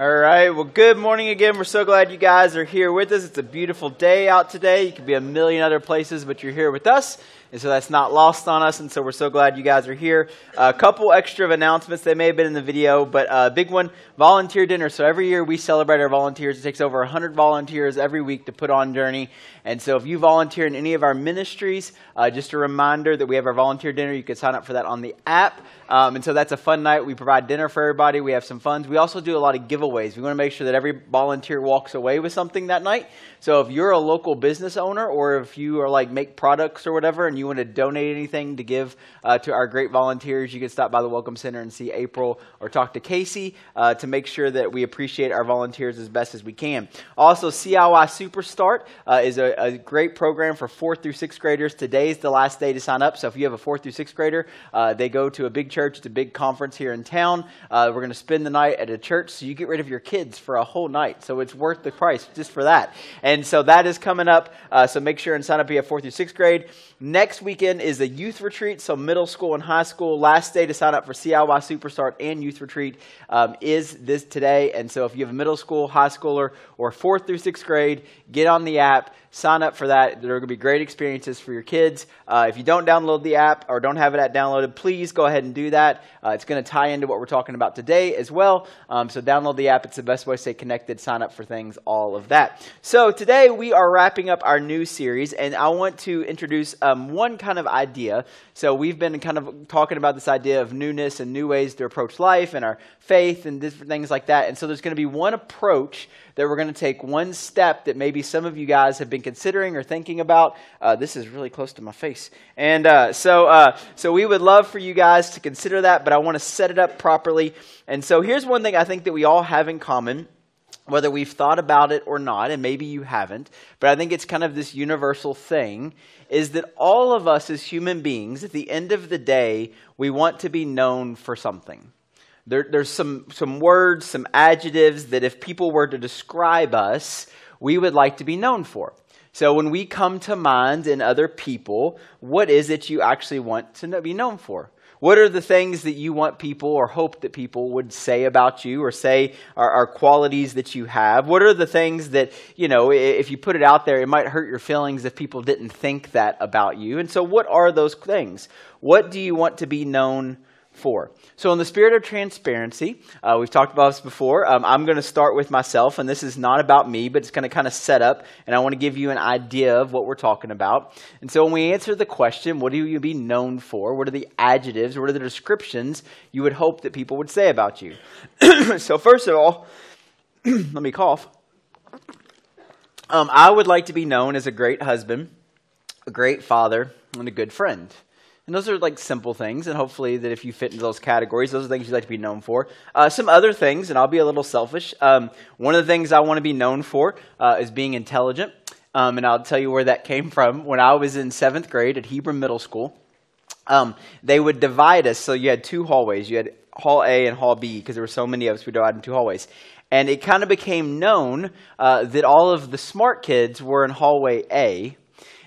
All right. Well, good morning again. We're so glad you guys are here with us. It's a beautiful day out today. You could be a million other places, but you're here with us. And so that's not lost on us. And so we're so glad you guys are here. A couple extra announcements. They may have been in the video, but a big one volunteer dinner. So every year we celebrate our volunteers. It takes over 100 volunteers every week to put on Journey. And so if you volunteer in any of our ministries, uh, just a reminder that we have our volunteer dinner. You can sign up for that on the app. Um, and so that's a fun night. We provide dinner for everybody. We have some funds. We also do a lot of giveaways. We want to make sure that every volunteer walks away with something that night. So if you're a local business owner or if you are like make products or whatever and you want to donate anything to give uh, to our great volunteers, you can stop by the Welcome Center and see April or talk to Casey uh, to make sure that we appreciate our volunteers as best as we can. Also, CIY Superstart uh, is a, a, great program for fourth through sixth graders. Today is the last day to sign up. So if you have a fourth through sixth grader, uh, they go to a big church. It's a big conference here in town. Uh, we're going to spend the night at a church, so you get rid of your kids for a whole night. So it's worth the price just for that. So that is coming up. Uh, so make sure and sign up if you have fourth through sixth grade. Next weekend is a youth retreat. So middle school and high school. Last day to sign up for CIY Superstart and youth retreat um, is this today. And so if you have a middle school, high schooler, or fourth through sixth grade, get on the app sign up for that. There are going to be great experiences for your kids. Uh, if you don't download the app or don't have it at downloaded, please go ahead and do that. Uh, it's going to tie into what we're talking about today as well. Um, so download the app. It's the best way to stay connected, sign up for things, all of that. So today we are wrapping up our new series, and I want to introduce um, one kind of idea. So we've been kind of talking about this idea of newness and new ways to approach life and our faith and different things like that. And so there's going to be one approach that we're going to take one step that maybe some of you guys have been considering or thinking about. Uh, this is really close to my face. And uh, so, uh, so we would love for you guys to consider that, but I want to set it up properly. And so here's one thing I think that we all have in common whether we've thought about it or not, and maybe you haven't, but I think it's kind of this universal thing, is that all of us as human beings, at the end of the day, we want to be known for something. There, there's some, some words, some adjectives that if people were to describe us, we would like to be known for. So when we come to mind in other people, what is it you actually want to be known for? What are the things that you want people or hope that people would say about you or say are, are, qualities that you have? What are the things that, you know, if you put it out there, it might hurt your feelings if people didn't think that about you? And so, what are those things? What do you want to be known for. So, in the spirit of transparency, uh, we've talked about this before. Um, I'm going to start with myself, and this is not about me, but it's going to kind of set up, and I want to give you an idea of what we're talking about. And so, when we answer the question, what do you be known for? What are the adjectives? What are the descriptions you would hope that people would say about you? so, first of all, let me cough. Um, I would like to be known as a great husband, a great father, and a good friend. And those are like simple things, and hopefully that if you fit into those categories, those are things you'd like to be known for. Uh, some other things, and I'll be a little selfish. Um, one of the things I want to be known for uh, is being intelligent, um, and I'll tell you where that came from. When I was in seventh grade at Hebrew Middle School, um, they would divide us. So you had two hallways. You had Hall A and Hall B because there were so many of us. We divided in two hallways, and it kind of became known uh, that all of the smart kids were in hallway A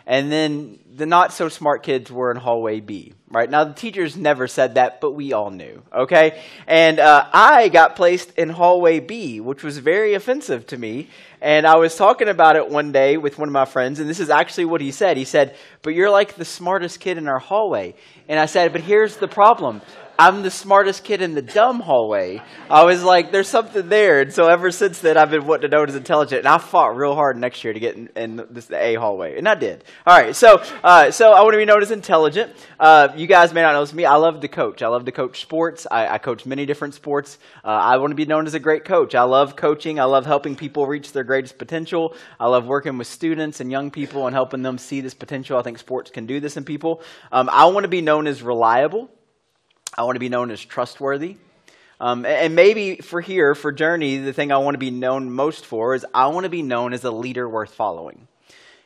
and then the not so smart kids were in hallway B, right? Now, the teachers never said that, but we all knew, okay? And uh, I got placed in hallway B, which was very offensive to me. And I was talking about it one day with one of my friends, and this is actually what he said. He said, But you're like the smartest kid in our hallway. And I said, But here's the problem I'm the smartest kid in the dumb hallway. I was like, there's something there. And so ever since then, I've been wanting to know as intelligent. And I fought real hard next year to get in, in this the A hallway. And I did. All right. So, uh, so I want to be known as intelligent. Uh, you guys may not know this me. I love to coach. I love to coach sports. I, I coach many different sports. Uh, I want to be known as a great coach. I love coaching. I love helping people reach their greatest potential. I love working with students and young people and helping them see this potential. I think sports can do this in people. Um, I want to be known as reliable. I want to be known as trustworthy. Um, and maybe for here, for Journey, the thing I want to be known most for is I want to be known as a leader worth following.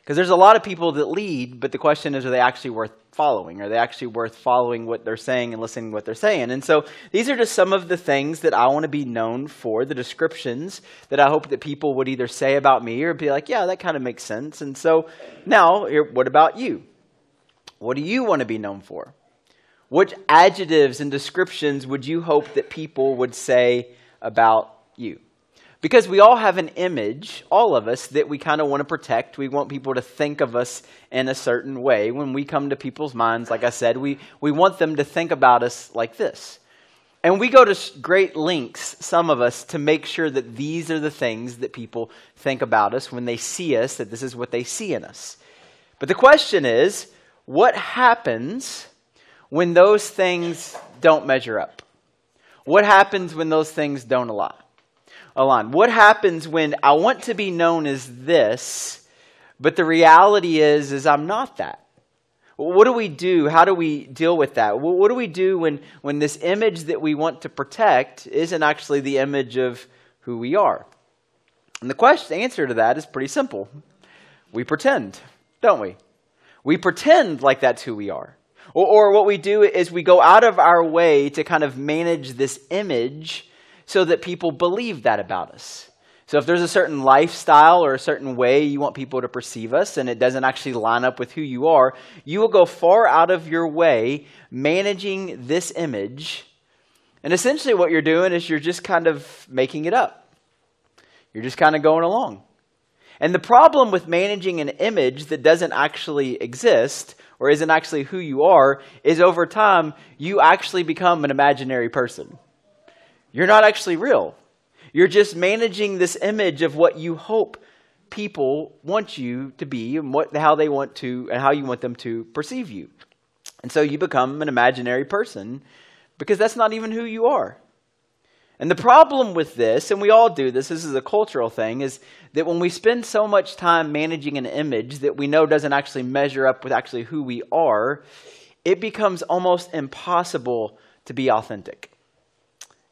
Because there's a lot of people that lead, but the question is, are they actually worth following? Are they actually worth following what they're saying and listening to what they're saying? And so these are just some of the things that I want to be known for, the descriptions that I hope that people would either say about me or be like, yeah, that kind of makes sense. And so now, what about you? What do you want to be known for? What adjectives and descriptions would you hope that people would say about you? Because we all have an image, all of us, that we kind of want to protect. We want people to think of us in a certain way. When we come to people's minds, like I said, we, we want them to think about us like this. And we go to great lengths, some of us, to make sure that these are the things that people think about us when they see us, that this is what they see in us. But the question is what happens when those things don't measure up? What happens when those things don't align? Align? What happens when I want to be known as this, but the reality is is I'm not that? What do we do? How do we deal with that? What do we do when, when this image that we want to protect isn't actually the image of who we are? And the question, answer to that is pretty simple. We pretend, don't we? We pretend like that's who we are. Or, or what we do is we go out of our way to kind of manage this image so that people believe that about us. So if there's a certain lifestyle or a certain way you want people to perceive us and it doesn't actually line up with who you are, you will go far out of your way managing this image. And essentially what you're doing is you're just kind of making it up. You're just kind of going along. And the problem with managing an image that doesn't actually exist or isn't actually who you are is over time you actually become an imaginary person. You're not actually real. You're just managing this image of what you hope people want you to be and what, how they want to and how you want them to perceive you. And so you become an imaginary person because that's not even who you are. And the problem with this, and we all do this, this is a cultural thing, is that when we spend so much time managing an image that we know doesn't actually measure up with actually who we are, it becomes almost impossible to be authentic.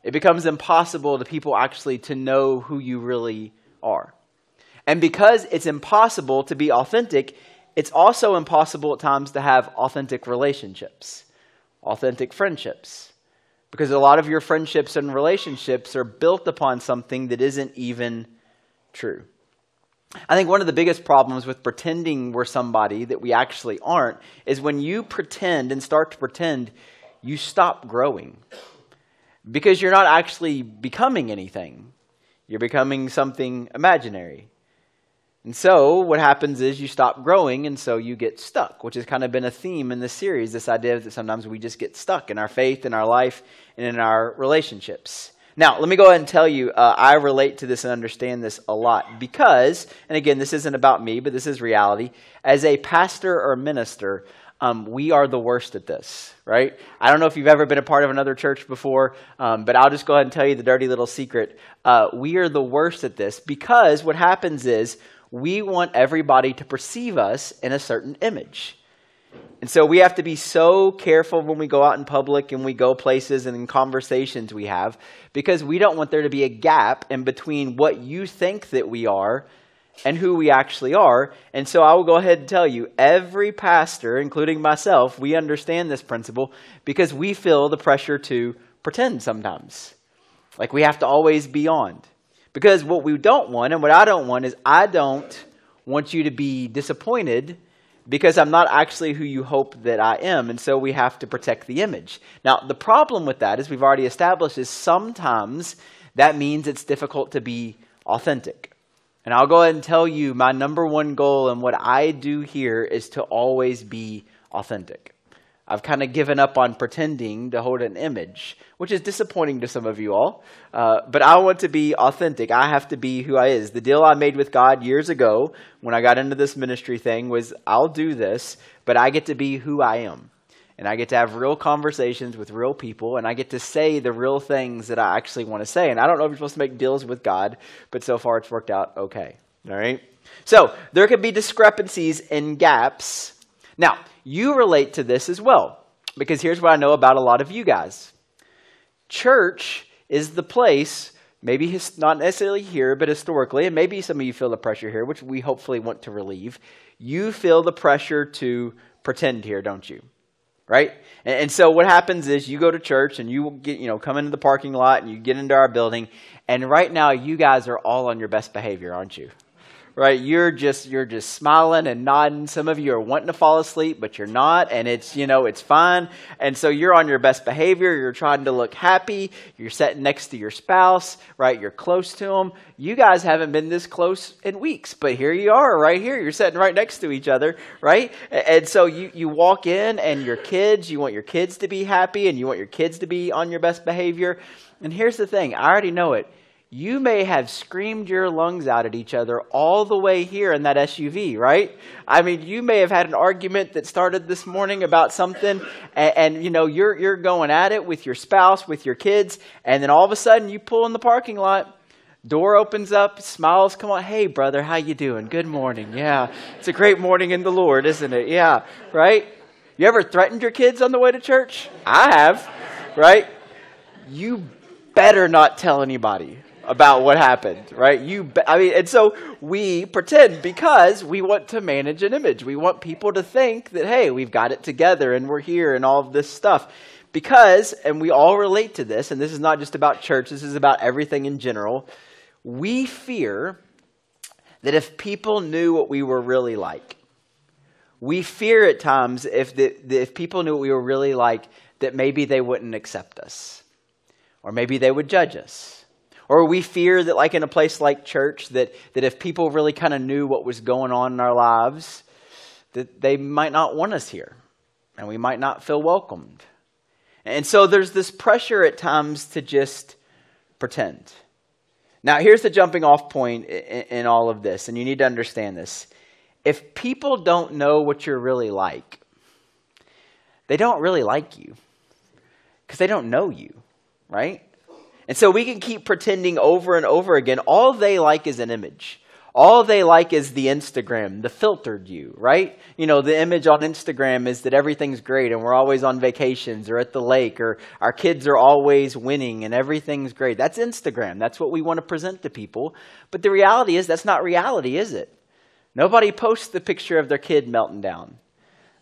It becomes impossible to people actually to know who you really are. And because it's impossible to be authentic, it's also impossible at times to have authentic relationships, authentic friendships. Because a lot of your friendships and relationships are built upon something that isn't even true. I think one of the biggest problems with pretending we're somebody that we actually aren't is when you pretend and start to pretend, you stop growing because you're not actually becoming anything. You're becoming something imaginary. And so what happens is you stop growing and so you get stuck, which has kind of been a theme in this series this idea that sometimes we just get stuck in our faith, in our life, and in our relationships. Now, let me go ahead and tell you, uh, I relate to this and understand this a lot because, and again, this isn't about me, but this is reality. As a pastor or minister, um, we are the worst at this, right? I don't know if you've ever been a part of another church before, um, but I'll just go ahead and tell you the dirty little secret. Uh, we are the worst at this because what happens is we want everybody to perceive us in a certain image. And so we have to be so careful when we go out in public and we go places and in conversations we have because we don't want there to be a gap in between what you think that we are and who we actually are. And so I will go ahead and tell you every pastor, including myself, we understand this principle because we feel the pressure to pretend sometimes. Like we have to always be on. Because what we don't want, and what I don't want, is I don't want you to be disappointed because I'm not actually who you hope that I am. And so we have to protect the image. Now, the problem with that, as we've already established, is sometimes that means it's difficult to be authentic. And I'll go ahead and tell you my number one goal and what I do here is to always be authentic. I've kind of given up on pretending to hold an image, which is disappointing to some of you all. Uh, but I want to be authentic. I have to be who I is. The deal I made with God years ago when I got into this ministry thing was I'll do this, but I get to be who I am and I get to have real conversations with real people, and I get to say the real things that I actually want to say. And I don't know if you're supposed to make deals with God, but so far it's worked out okay. All right? So there could be discrepancies and gaps. Now, you relate to this as well, because here's what I know about a lot of you guys church is the place. Maybe his, not necessarily here, but historically, and maybe some of you feel the pressure here, which we hopefully want to relieve. You feel the pressure to pretend here, don't you? Right? And, and, so what happens is you go to church and you get, you know, come into the parking lot and you get into our building, and right now you guys are all on your best behavior, aren't you? Right? You're just you're just smiling and nodding. Some of you are wanting to fall asleep, but you're not, and it's you know it's fine. And so you're on your best behavior. You're trying to look happy. You're sitting next to your spouse, right? You're close to them. You guys haven't been this close in weeks, but here you are, right here. You're sitting right next to each other, right? And so you you walk in, and your kids, you want your kids to be happy, and you want your kids to be on your best behavior. And here's the thing: I already know it you may have screamed your lungs out at each other all the way here in that SUV, right? I mean, you may have had an argument that started this morning about something, and, and, you know you're you're going at it with your spouse, with your kids, and then all of a sudden you pull in the parking lot. Door opens up, smiles come on. Hey, brother, how you doing? Good morning. Yeah, it's a great morning in the Lord, isn't it? Yeah, right. You ever threatened your kids on the way to church? I have, right? You better not tell anybody about what happened, right? You, I mean, and so we pretend because we want to manage an image. We want people to think that, hey, we've got it together and we're here and all of this stuff. Because, and we all relate to this, and this is not just about church, this is about everything in general. We fear that if people knew what we were really like, we fear at times if, the, the, if people knew what we were really like, that maybe they wouldn't accept us, or maybe they would judge us or we fear that, like in a place like church, that, that if people really kind of knew what was going on in our lives, that they might not want us here and we might not feel welcomed. And so there's this pressure at times to just pretend. Now, here's the jumping off point in, in all of this, and you need to understand this. If people don't know what you're really like, they don't really like you because they don't know you, right? And so we can keep pretending over and over again. All they like is an image. All they like is the Instagram, the filtered you, right? You know, the image on Instagram is that everything's great and we're always on vacations or at the lake or our kids are always winning and everything's great. That's Instagram. That's what we want to present to people. But the reality is, that's not reality, is it? Nobody posts the picture of their kid melting down.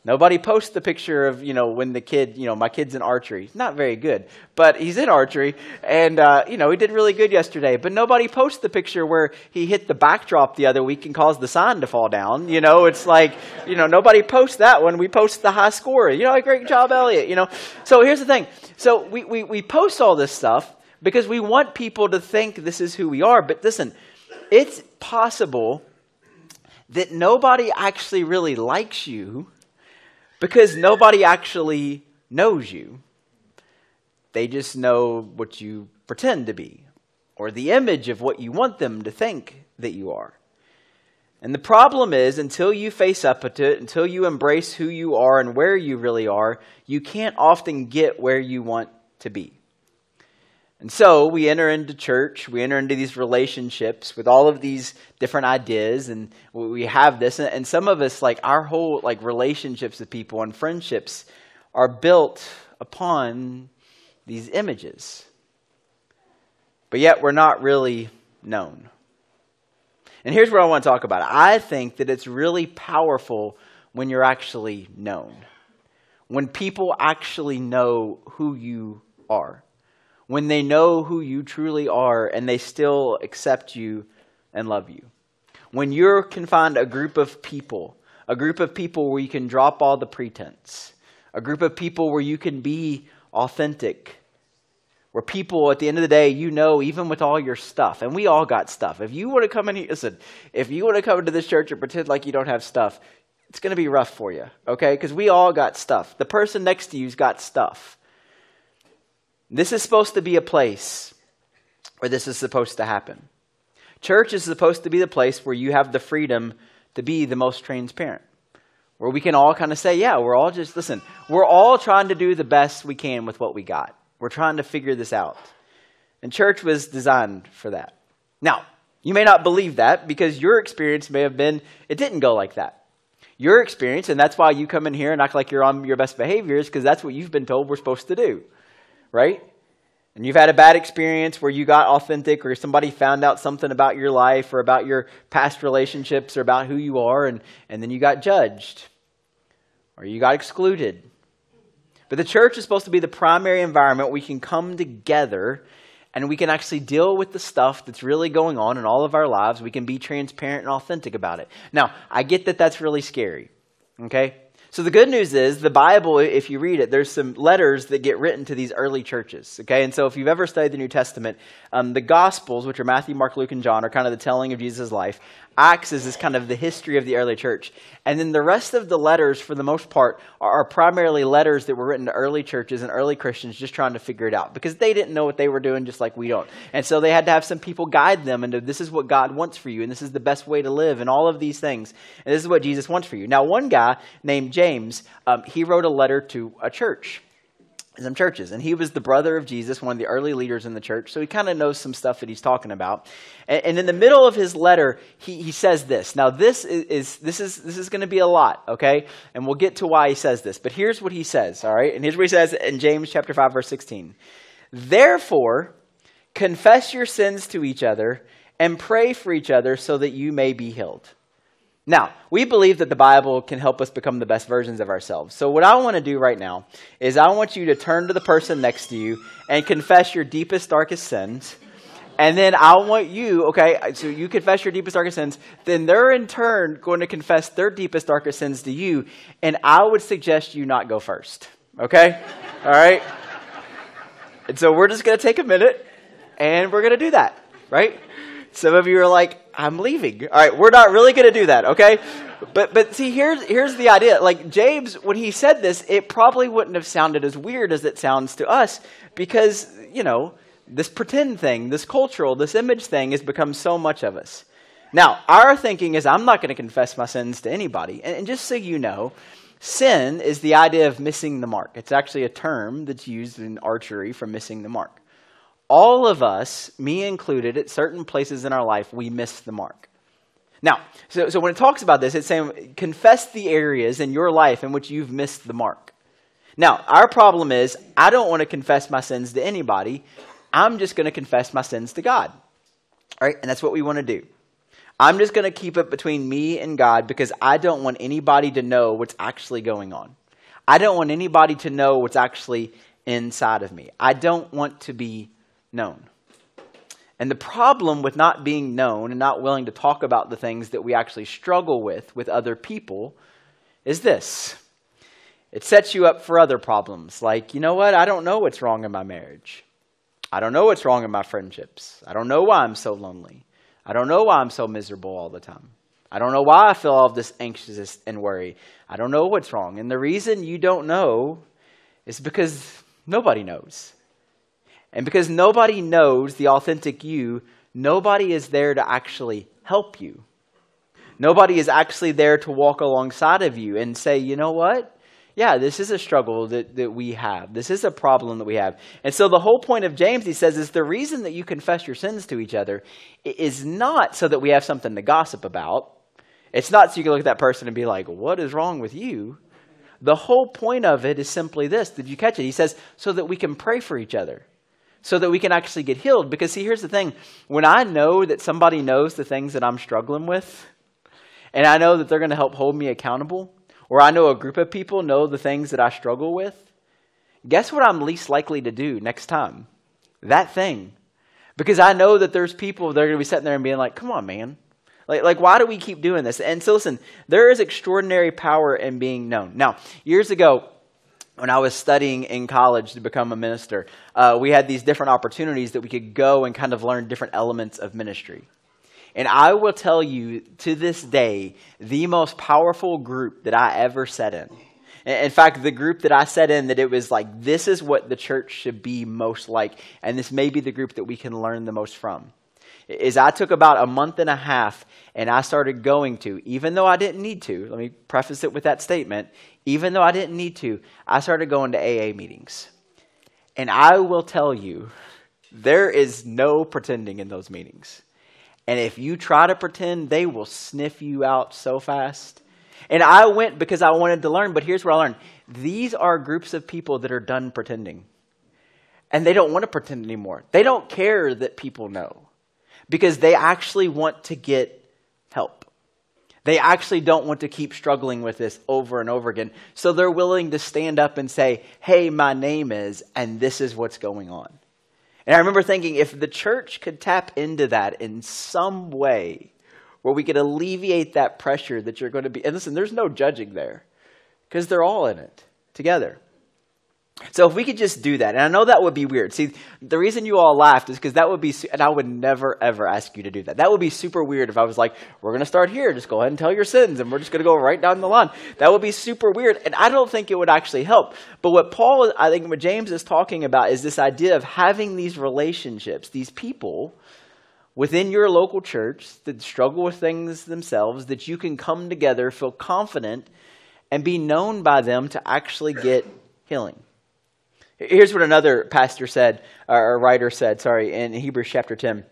Nobody posts the picture of, you know, when the kid, you know, my kid's in archery. Not very good, but he's in archery. And, uh, you know, he did really good yesterday. But nobody posts the picture where he hit the backdrop the other week and caused the sign to fall down. You know, it's like, you know, nobody posts that one. We post the high score. You know, great job, Elliot, you know. So here's the thing. So we, we, we post all this stuff because we want people to think this is who we are. But listen, it's possible that nobody actually really likes you because nobody actually knows you. They just know what you pretend to be or the image of what you want them to think that you are. And the problem is, until you face up to it, until you embrace who you are and where you really are, you can't often get where you want to be. And so we enter into church, we enter into these relationships with all of these different ideas, and we have this. And some of us, like our whole like relationships with people and friendships, are built upon these images. But yet we're not really known. And here's what I want to talk about. I think that it's really powerful when you're actually known. When people actually know who you are when they know who you truly are and they still accept you and love you. When you can find a group of people, a group of people where you can drop all the pretense, a group of people where you can be authentic, where people at the end of the day, you know, even with all your stuff, and we all got stuff. If you want to come in here, listen, if you want to come into this church and pretend like you don't have stuff, it's going to be rough for you, okay? Because we all got stuff. The person next to you's got stuff. This is supposed to be a place where this is supposed to happen. Church is supposed to be the place where you have the freedom to be the most transparent. Where we can all kind of say, yeah, we're all just, listen, we're all trying to do the best we can with what we got. We're trying to figure this out. And church was designed for that. Now, you may not believe that because your experience may have been, it didn't go like that. Your experience, and that's why you come in here and act like you're on your best behaviors because that's what you've been told we're supposed to do right? And you've had a bad experience where you got authentic or somebody found out something about your life or about your past relationships or about who you are, and, and then you got judged or you got excluded. But the church is supposed to be the primary environment we can come together and we can actually deal with the stuff that's really going on in all of our lives. We can be transparent and authentic about it. Now, I get that that's really scary, okay? So the good news is the Bible, if you read it, there's some letters that get written to these early churches. Okay, and so if you've ever studied the New Testament, um, the Gospels, which are Matthew, Mark, Luke, and John, are kind of the telling of Jesus' life. Acts is kind of the history of the early church. And then the rest of the letters, for the most part, are, primarily letters that were written to early churches and early Christians just trying to figure it out because they didn't know what they were doing just like we don't. And so they had to have some people guide them into this is what God wants for you and this is the best way to live and all of these things. And this is what Jesus wants for you. Now, one guy named James, um, he wrote a letter to a church some churches. And he was the brother of Jesus, one of the early leaders in the church. So he kind of knows some stuff that he's talking about. And, and, in the middle of his letter, he, he says this. Now, this is, is this is this is going to be a lot, okay? And we'll get to why he says this. But here's what he says, all right? And here's what he says in James chapter 5, verse 16. Therefore, confess your sins to each other and pray for each other so that you may be healed. Now, we believe that the Bible can help us become the best versions of ourselves. So, what I want to do right now is I want you to turn to the person next to you and confess your deepest, darkest sins. And then I want you, okay, so you confess your deepest, darkest sins. Then they're in turn going to confess their deepest, darkest sins to you. And I would suggest you not go first, okay? All right? And so we're just going to take a minute and we're going to do that, right? Some of you are like, I'm leaving. All right, we're not really going to do that, okay? But but see, here's here's the idea. Like James, when he said this, it probably wouldn't have sounded as weird as it sounds to us because you know this pretend thing, this cultural, this image thing has become so much of us. Now, our thinking is, I'm not going to confess my sins to anybody. And, and just so you know, sin is the idea of missing the mark. It's actually a term that's used in archery for missing the mark all of us, me included, at certain places in our life, we miss the mark. Now, so, so when it talks about this, it's saying confess the areas in your life in which you've missed the mark. Now, our problem is I don't want to confess my sins to anybody. I'm just going to confess my sins to God. All right? And that's what we want to do. I'm just going to keep it between me and God because I don't want anybody to know what's actually going on. I don't want anybody to know what's actually inside of me. I don't want to be known. And the problem with not being known and not willing to talk about the things that we actually struggle with with other people is this it sets you up for other problems. Like, you know what? I don't know what's wrong in my marriage. I don't know what's wrong in my friendships. I don't know why I'm so lonely. I don't know why I'm so miserable all the time. I don't know why I feel all this anxious and worry. I don't know what's wrong. And the reason you don't know is because nobody knows. And because nobody knows the authentic you, nobody is there to actually help you. Nobody is actually there to walk alongside of you and say, you know what? Yeah, this is a struggle that, that we have. This is a problem that we have. And so the whole point of James, he says, is the reason that you confess your sins to each other is not so that we have something to gossip about. It's not so you can look at that person and be like, what is wrong with you? The whole point of it is simply this. Did you catch it? He says, so that we can pray for each other so that we can actually get healed. Because, see, here's the thing when I know that somebody knows the things that I'm struggling with, and I know that they're going to help hold me accountable, or I know a group of people know the things that I struggle with, guess what I'm least likely to do next time? That thing. Because I know that there's people that are going to be sitting there and being like, come on, man. Like, like, why do we keep doing this? And so, listen, there is extraordinary power in being known. Now, years ago, when I was studying in college to become a minister, uh, we had these different opportunities that we could go and kind of learn different elements of ministry. And I will tell you to this day, the most powerful group that I ever sat in. In fact, the group that I sat in, that it was like, this is what the church should be most like, and this may be the group that we can learn the most from. Is I took about a month and a half and I started going to, even though I didn't need to, let me preface it with that statement, even though I didn't need to, I started going to AA meetings. And I will tell you, there is no pretending in those meetings. And if you try to pretend, they will sniff you out so fast. And I went because I wanted to learn, but here's what I learned these are groups of people that are done pretending. And they don't want to pretend anymore. They don't care that people know because they actually want to get help. They actually don't want to keep struggling with this over and over again. So they're willing to stand up and say, hey, my name is, and this is what's going on. And I remember thinking if the church could tap into that in some way where we could alleviate that pressure that you're going to be, and listen, there's no judging there because they're all in it together. So if we could just do that, and I know that would be weird. See, the reason you all laughed is because that would be, and I would never ever ask you to do that. That would be super weird if I was like, "We're to start here. Just go ahead and tell your sins, and we're just to go right down the line." That would be super weird, and I don't think it would actually help. But what Paul, I think, what James is talking about is this idea of having these relationships, these people within your local church that struggle with things themselves, that you can come together, feel confident, and be known by them to actually get healing. Here's what another pastor said, or writer said, sorry, in Hebrews chapter 10.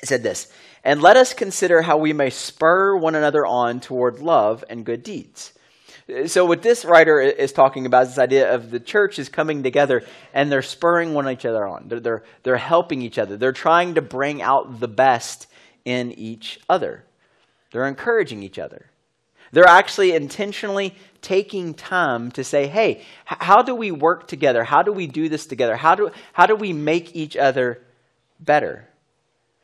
He said this And let us consider how we may spur one another on toward love and good deeds. So, what this writer is talking about is this idea of the church is coming together and they're spurring one each other on. They're, they're, they're helping each other. They're trying to bring out the best in each other. They're encouraging each other. They're actually intentionally taking time to say, hey, how do we work together? How do we do this together? How do, how do we make each other better?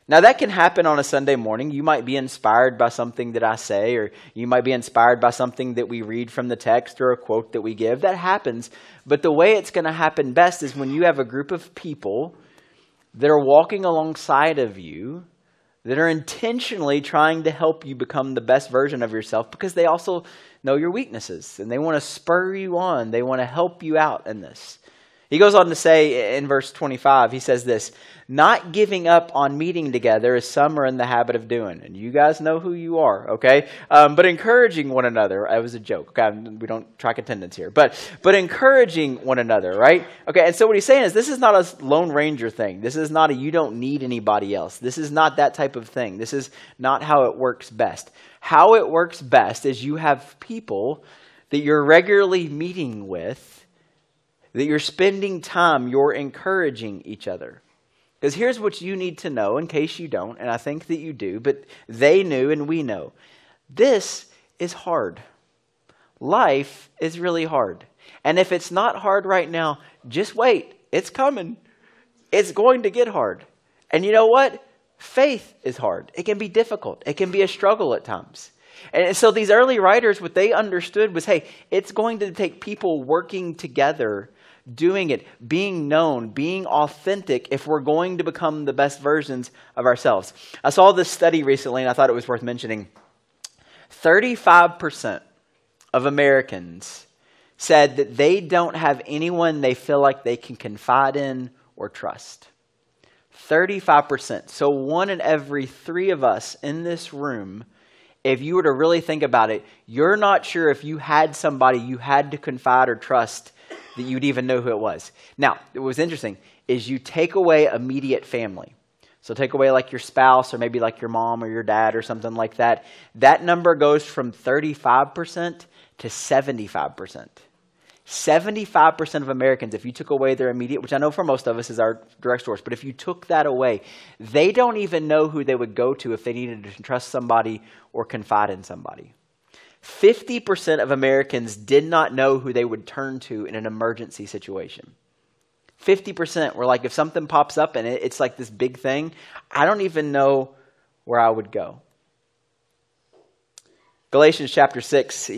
Now, that can happen on a Sunday morning. You might be inspired by something that I say, or you might be inspired by something that we read from the text or a quote that we give. That happens. But the way it's going to happen best is when you have a group of people that are walking alongside of you that are intentionally trying to help you become the best version of yourself because they also know your weaknesses and they want to spur you on. They want to help you out in this. He goes on to say in verse 25, he says this not giving up on meeting together as some are in the habit of doing. And you guys know who you are, okay? Um, but encouraging one another. It was a joke. Okay? We don't track attendance here. But, but encouraging one another, right? Okay, and so what he's saying is this is not a Lone Ranger thing. This is not a you don't need anybody else. This is not that type of thing. This is not how it works best. How it works best is you have people that you're regularly meeting with that you're spending time, you're encouraging each other. Because here's what you need to know in case you don't, and I think that you do, but they knew and we know. This is hard. Life is really hard. And if it's not hard right now, just wait. It's coming. It's going to get hard. And you know what? Faith is hard. It can be difficult, it can be a struggle at times. And so these early writers, what they understood was hey, it's going to take people working together doing it, being known, being authentic if we're going to become the best versions of ourselves. I saw this study recently and I thought it was worth mentioning. 35% of Americans said that they don't have anyone they feel like they can confide in or trust. 35%. So, one in every three of us in this room, if you were to really think about it, you're not sure if you had somebody you had to confide or trust that you'd even know who it was. Now, what was interesting is you take away immediate family. So take away like your spouse or maybe like your mom or your dad or something like that. That number goes from 35% to 75%. 75% of Americans, if you took away their immediate, which I know for most of us is our direct source, but if you took that away, they don't even know who they would go to if they needed to trust somebody or confide in somebody. 50% of Americans did not know who they would turn to in an emergency situation. 50% were like, if something pops up and it's like this big thing, I don't even know where I would go. Galatians chapter 6,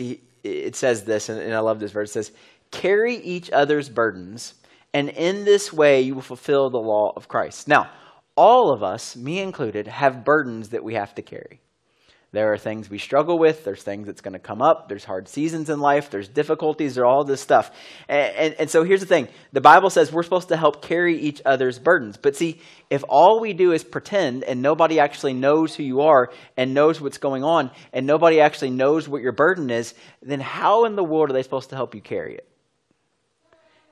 it says this, and I love this verse. It says, Carry each other's burdens, and in this way you will fulfill the law of Christ. Now, all of us, me included, have burdens that we have to carry. There are things we struggle with. There's things that's going to come up. There's hard seasons in life. There's difficulties. There's all this stuff. And, and, and, so here's the thing the Bible says we're supposed to help carry each other's burdens. But see, if all we do is pretend and nobody actually knows who you are and knows what's going on and nobody actually knows what your burden is, then how in the world are they supposed to help you carry it?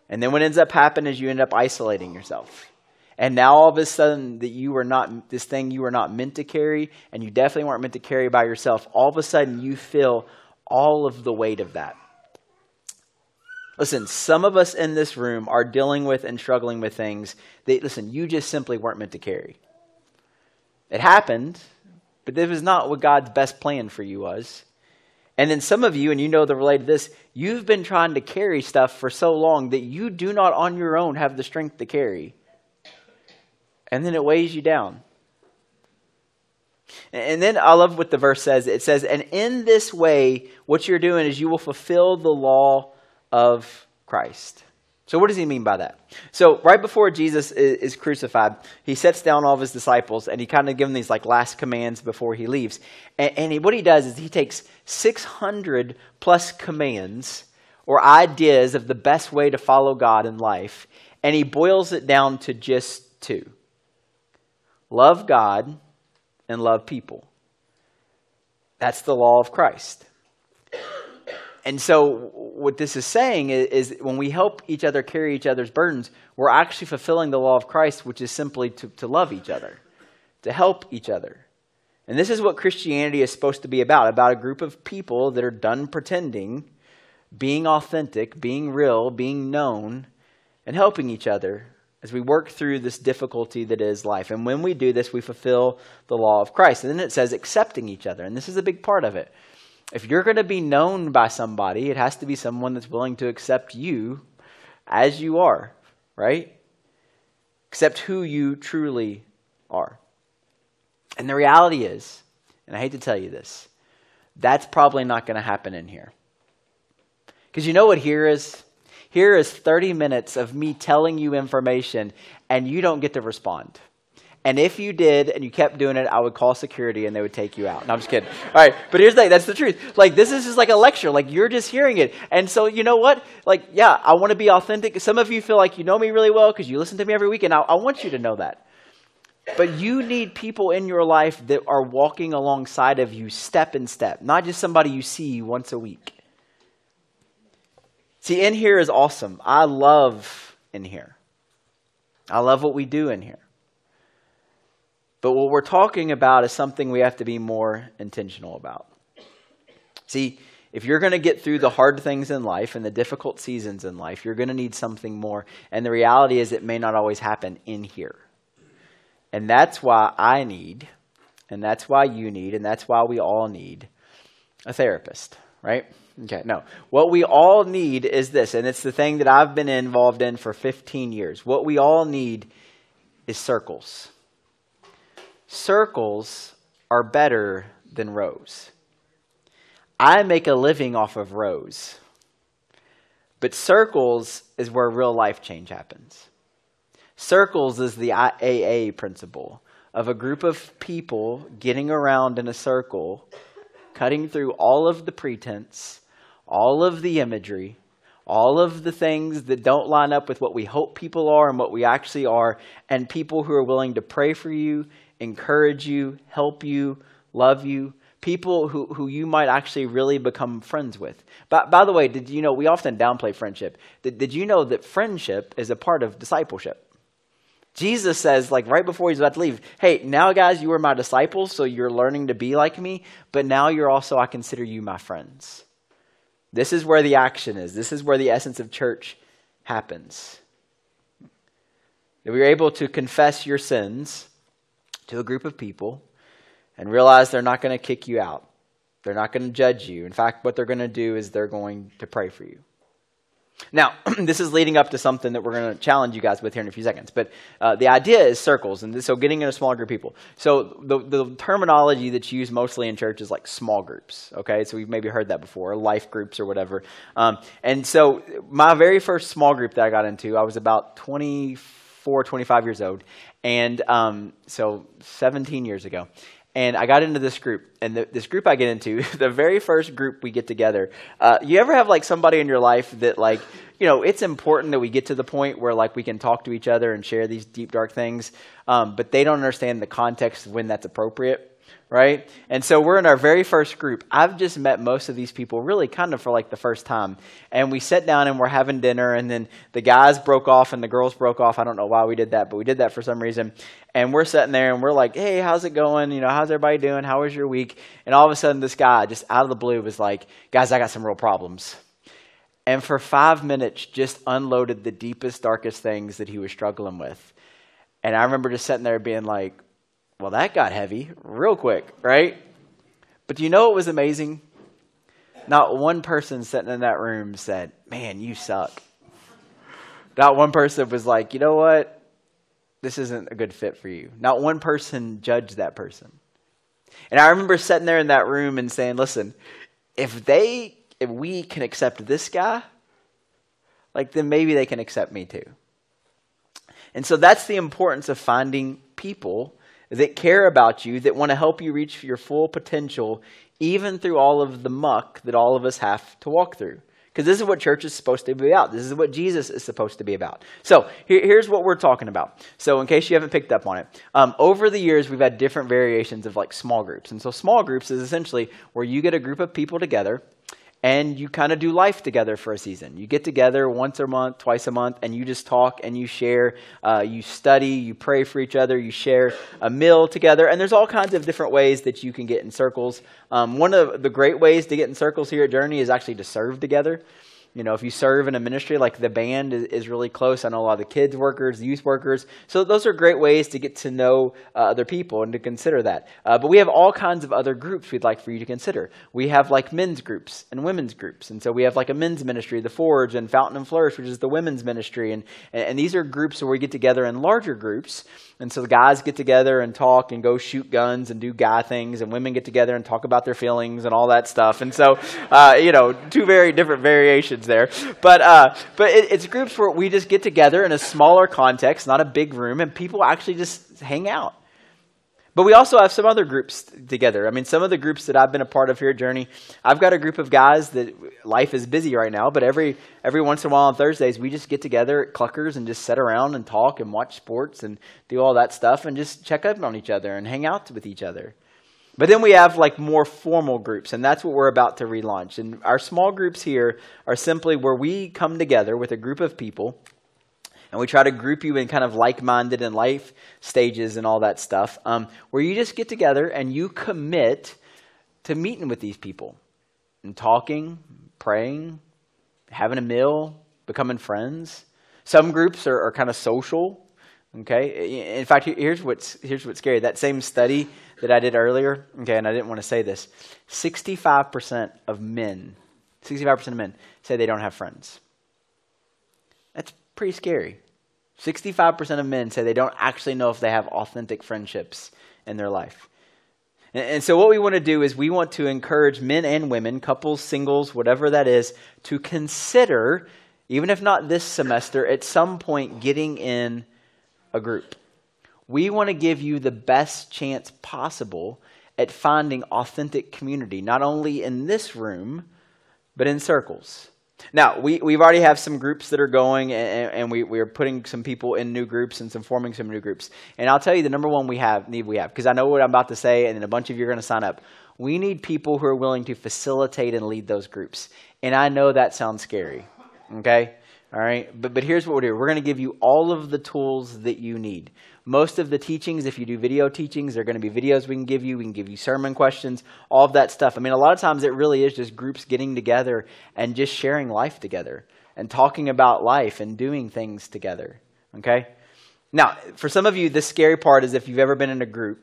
And then what ends up happening is you end up isolating yourself. And now all of a sudden that you were not this thing you were not meant to carry, and you definitely weren't meant to carry by yourself, all of a sudden you feel all of the weight of that. Listen, some of us in this room are dealing with and struggling with things that, listen, you just simply weren't meant to carry. It happened, but this was not what God's best plan for you was. And then some of you, and you know the related to this, you've been trying to carry stuff for so long that you do not on your own have the strength to carry. And then it weighs you down. And then I love what the verse says. It says, And in this way, what you're doing is you will fulfill the law of Christ. So, what does he mean by that? So, right before Jesus is, crucified, he sets down all of his disciples and he kind of gives them these like last commands before he leaves. And, and he, what he does is he takes 600 plus commands or ideas of the best way to follow God in life and he boils it down to just two love God and love people. That's the law of Christ. And so, what this is saying is, is, when we help each other carry each other's burdens, we're actually fulfilling the law of Christ, which is simply to, to love each other, to help each other. And this is what Christianity is supposed to be about about a group of people that are done pretending, being authentic, being real, being known, and helping each other as we work through this difficulty that is life. And when we do this, we fulfill the law of Christ. And then it says accepting each other. And this is a big part of it. If you're going to be known by somebody, it has to be someone that's willing to accept you as you are, right? Accept who you truly are. And the reality is, and I hate to tell you this, that's probably not going to happen in here. Because you know what here is? Here is 30 minutes of me telling you information, and you don't get to respond. And if you did and you kept doing it, I would call security and they would take you out. No, I'm just kidding. All right, but here's the thing that's the truth. Like, this is just like a lecture. Like, you're just hearing it. And so, you know what? Like, yeah, I want to be authentic. Some of you feel like you know me really well because you listen to me every week, and I, I want you to know that. But you need people in your life that are walking alongside of you step in step, not just somebody you see once a week. See, in here is awesome. I love in here. I love what we do in here. But what we're talking about is something we have to be more intentional about. See, if you're going to get through the hard things in life and the difficult seasons in life, you're going to need something more. And the reality is, it may not always happen in here. And that's why I need, and that's why you need, and that's why we all need a therapist, right? Okay, no. What we all need is this, and it's the thing that I've been involved in for 15 years. What we all need is circles. Circles are better than rows. I make a living off of rows, but circles is where real life change happens. Circles is the AA principle of a group of people getting around in a circle, cutting through all of the pretense all of the imagery, all of the things that don't line up with what we hope people are and what we actually are, and people who are willing to pray for you, encourage you, help you, love you, people who, who you might actually really become friends with. By, by the way, did you know we often downplay friendship? Did, did you know that friendship is a part of discipleship? Jesus says, like right before he's about to leave, hey, now guys, you are my disciples, so you're learning to be like me, but now you're also, I consider you my friends. This is where the action is. This is where the essence of church happens. That we are able to confess your sins to a group of people and realize they're not going to kick you out. They're not going to judge you. In fact, what they're going to do is they're going to pray for you. Now, this is leading up to something that we're going to challenge you guys with here in a few seconds. But uh, the idea is circles, and so getting in a small group of people. So the, the terminology that's used mostly in church is like small groups. Okay, so we've maybe heard that before, life groups or whatever. Um, and so my very first small group that I got into, I was about 24, 25 years old, and um, so 17 years ago and I got into this group. And the, this group I get into, the very first group we get together, uh, you ever have like somebody in your life that like, you know, it's important that we get to the point where like we can talk to each other and share these deep dark things, um, but they don't understand the context of when that's appropriate right? And so we're in our very first group. I've just met most of these people really kind of for like the first time. And we sat down and we're having dinner, and then the guys broke off and the girls broke off. I don't know why we did that, but we did that for some reason. And we're sitting there and we're like, hey, how's it going? You know, how's everybody doing? How was your week? And all of a sudden, this guy just out of the blue was like, guys, I got some real problems. And for five minutes, just unloaded the deepest, darkest things that he was struggling with. And I remember just sitting there being like, well, that got heavy real quick, right? But you know what was amazing? Not one person sitting in that room said, Man, you suck. Not one person was like, You know what? this isn't a good fit for you. Not one person judged that person. And I remember sitting there in that room and saying, listen, if they, if we can accept this guy, like then maybe they can accept me too. And so that's the importance of finding people that care about you, that want to help you reach your full potential, even through all of the muck that all of us have to walk through. Because this is what church is supposed to be about. This is what Jesus is supposed to be about. So here, here's what we're talking about. So in case you haven't picked up on it, um, over the years we've had different variations of like small groups. And so small groups is essentially where you get a group of people together and you kind of do life together for a season. You get together once a month, twice a month, and you just talk and you share. Uh, you study, you pray for each other, you share a meal together, and there's all kinds of different ways that you can get in circles. Um, one of the great ways to get in circles here at Journey is actually to serve together. You know, if you serve in a ministry, like the band is, is, really close. I know a lot of the kids workers, the youth workers. So those are great ways to get to know uh, other people and to consider that. Uh, but we have all kinds of other groups we'd like for you to consider. We have like men's groups and women's groups. And so we have like a men's ministry, the Forge, and Fountain and Flourish, which is the women's ministry. And, and these are groups where we get together in larger groups. And so the guys get together and talk and go shoot guns and do guy things, and women get together and talk about their feelings and all that stuff. And so, uh, you know, two very different variations there. But uh, but it, it's groups where we just get together in a smaller context, not a big room, and people actually just hang out. But we also have some other groups together. I mean, some of the groups that I've been a part of here at Journey, I've got a group of guys that life is busy right now, but every every once in a while on Thursdays, we just get together at Cluckers and just sit around and talk and watch sports and do all that stuff and just check up on each other and hang out with each other. But then we have like more formal groups, and that's what we're about to relaunch. And our small groups here are simply where we come together with a group of people and we try to group you in kind of like minded and life stages and all that stuff, um, where you just get together and you commit to meeting with these people and talking, praying, having a meal, becoming friends. Some groups are, are kind of social. Okay. In fact, here's what's here's what's scary. That same study that I did earlier. Okay, and I didn't want to say this. Sixty-five percent of men, sixty-five percent of men say they don't have friends. That's pretty scary. 65% of men say they don't actually know if they have authentic friendships in their life. And, and so, what we want to do is we want to encourage men and women, couples, singles, whatever that is, to consider, even if not this semester, at some point getting in a group. We want to give you the best chance possible at finding authentic community, not only in this room, but in circles. Now, we, we've already have some groups that are going, and, and we, we're putting some people in new groups and some forming some new groups. And I'll tell you the number one we have, need we have, because I know what I'm about to say, and then a bunch of you are going to sign up. We need people who are willing to facilitate and lead those groups. And I know that sounds scary, okay? All right, but, but here's what we're doing. We're going to give you all of the tools that you need. Most of the teachings, if you do video teachings, they're going to be videos we can give you. We can give you sermon questions, all of that stuff. I mean, a lot of times it really is just groups getting together and just sharing life together and talking about life and doing things together. Okay? Now, for some of you, the scary part is if you've ever been in a group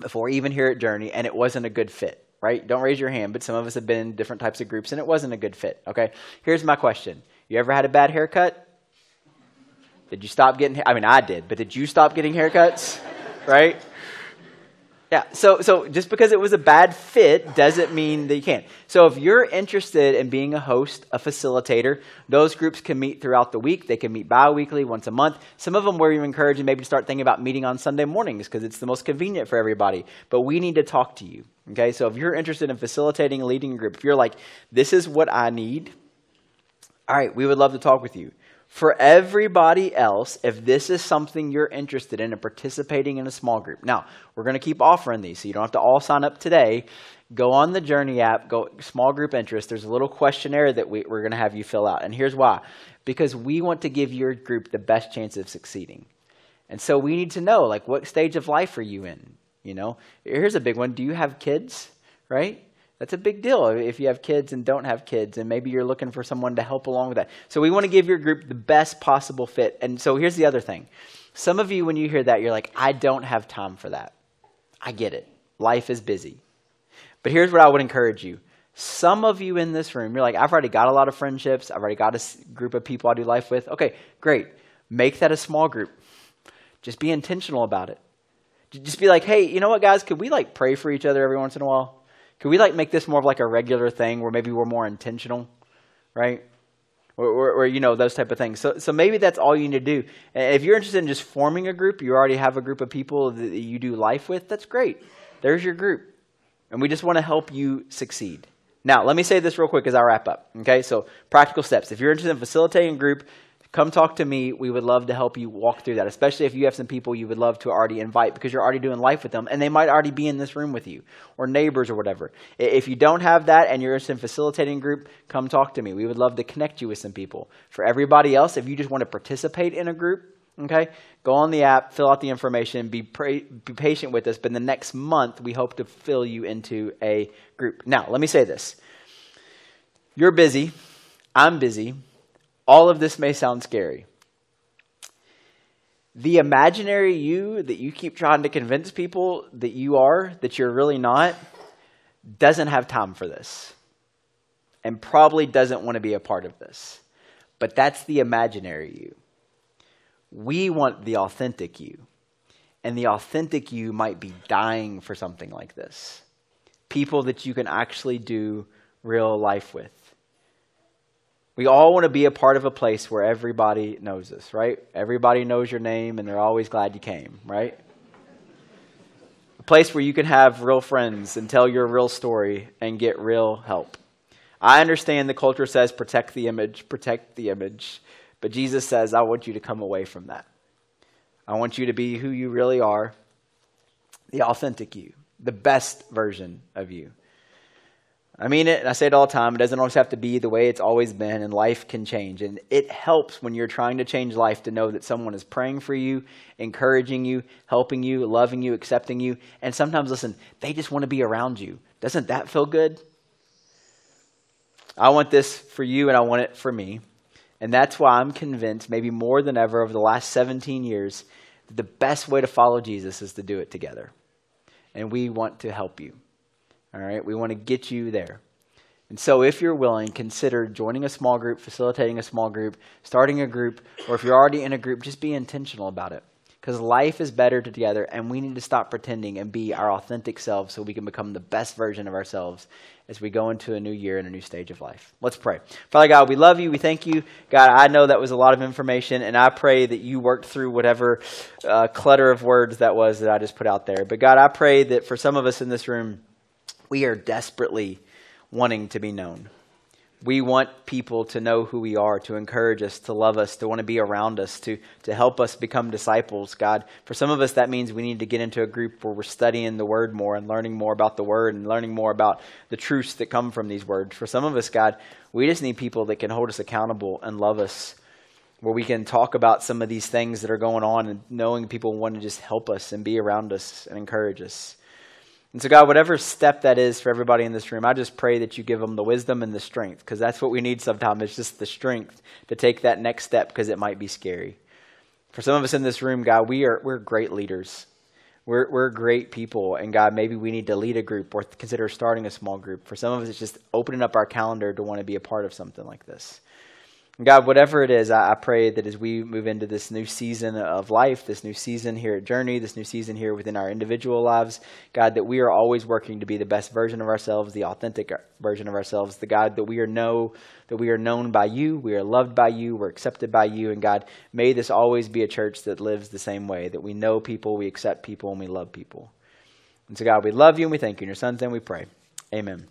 before, even here at Journey, and it wasn't a good fit, right? Don't raise your hand, but some of us have been in different types of groups and it wasn't a good fit. Okay? Here's my question you ever had a bad haircut? Did you stop getting? I mean, I did, but did you stop getting haircuts? right? Yeah. So, so just because it was a bad fit doesn't mean that you can't. So, if you're interested in being a host, a facilitator, those groups can meet throughout the week. They can meet bi-weekly, once a month. Some of them where you encourage you maybe to start thinking about meeting on Sunday mornings because it's the most convenient for everybody. But we need to talk to you. Okay. So, if you're interested in facilitating, leading a group, if you're like, this is what I need, all right, we would love to talk with you. For everybody else, if this is something you're interested in and participating in a small group. Now, we're going to keep offering these, so you don't have to all sign up today. Go on the Journey app, go small group interest. There's a little questionnaire that we, we're going to have you fill out. And here's why because we want to give your group the best chance of succeeding. And so we need to know, like, what stage of life are you in? You know, here's a big one. Do you have kids? Right? That's a big deal if you have kids and don't have kids, and maybe you're looking for someone to help along with that. So we want to give your group the best possible fit. And so here's the other thing. Some of you, when you hear that, you're like, I don't have time for that. I get it. Life is busy. But here's what I would encourage you. Some of you in this room, you're like, I've already got a lot of friendships. I've already got a group of people I do life with. Okay, great. Make that a small group. Just be intentional about it. Just be like, hey, you know what, guys? Could we like pray for each other every once in a while? Could we like make this more of like a regular thing where maybe we're more intentional, right? Or, or, or, you know those type of things. So, so maybe that's all you need to do. If you're interested in just forming a group, you already have a group of people that you do life with. That's great. There's your group, and we just want to help you succeed. Now, let me say this real quick as I wrap up. Okay, so practical steps. If you're interested in facilitating a group, come talk to me. We would love to help you walk through that, especially if you have some people you would love to already invite because you're already doing life with them and they might already be in this room with you or neighbors or whatever. If you don't have that and you're in facilitating group, come talk to me. We would love to connect you with some people. For everybody else, if you just want to participate in a group, okay, go on the app, fill out the information, be, be patient with us. But in the next month, we hope to fill you into a group. Now, let me say this. You're busy. I'm busy all of this may sound scary. The imaginary you that you keep trying to convince people that you are, that you're really not, doesn't have time for this and probably doesn't want to be a part of this. But that's the imaginary you. We want the authentic you. And the authentic you might be dying for something like this. People that you can actually do real life with. We all want to be a part of a place where everybody knows us, right? Everybody knows your name and they're always glad you came, right? A place where you can have real friends and tell your real story and get real help. I understand the culture says protect the image, protect the image, but Jesus says, I want you to come away from that. I want you to be who you really are, the authentic you, the best version of you. I mean it, and I say it all the time. It doesn't always have to be the way it's always been, and life can change. And it helps when you're trying to change life to know that someone is praying for you, encouraging you, helping you, loving you, accepting you. And sometimes, listen, they just want to be around you. Doesn't that feel good? I want this for you, and I want it for me. And that's why I'm convinced, maybe more than ever over the last 17 years, that the best way to follow Jesus is to do it together. And we want to help you. All right, we want to get you there. And so, if you're willing, consider joining a small group, facilitating a small group, starting a group, or if you're already in a group, just be intentional about it. Because life is better together, and we need to stop pretending and be our authentic selves so we can become the best version of ourselves as we go into a new year and a new stage of life. Let's pray. Father God, we love you. We thank you. God, I know that was a lot of information, and I pray that you worked through whatever uh, clutter of words that was that I just put out there. But God, I pray that for some of us in this room, we are desperately wanting to be known. We want people to know who we are, to encourage us, to love us, to want to be around us, to, to help us become disciples, God. For some of us, that means we need to get into a group where we're studying the Word more and learning more about the Word and learning more about the truths that come from these words. For some of us, God, we just need people that can hold us accountable and love us, where we can talk about some of these things that are going on and knowing people want to just help us and be around us and encourage us. And so, God, whatever step that is for everybody in this room, I just pray that you give them the wisdom and the strength, because that's what we need sometimes. It's just the strength to take that next step, because it might be scary. For some of us in this room, God, we are we're great leaders. We're we're great people, and God, maybe we need to lead a group or consider starting a small group. For some of us, it's just opening up our calendar to want to be a part of something like this. God, whatever it is, I, I, pray that as we move into this new season of life, this new season here at Journey, this new season here within our individual lives, God, that we are always working to be the best version of ourselves, the authentic version of ourselves, the God that we are know that we are known by you, we are loved by you, we're accepted by you, and God, may this always be a church that lives the same way, that we know people, we accept people, and we love people. And so, God, we love you and we thank you. In your son's name we pray. Amen.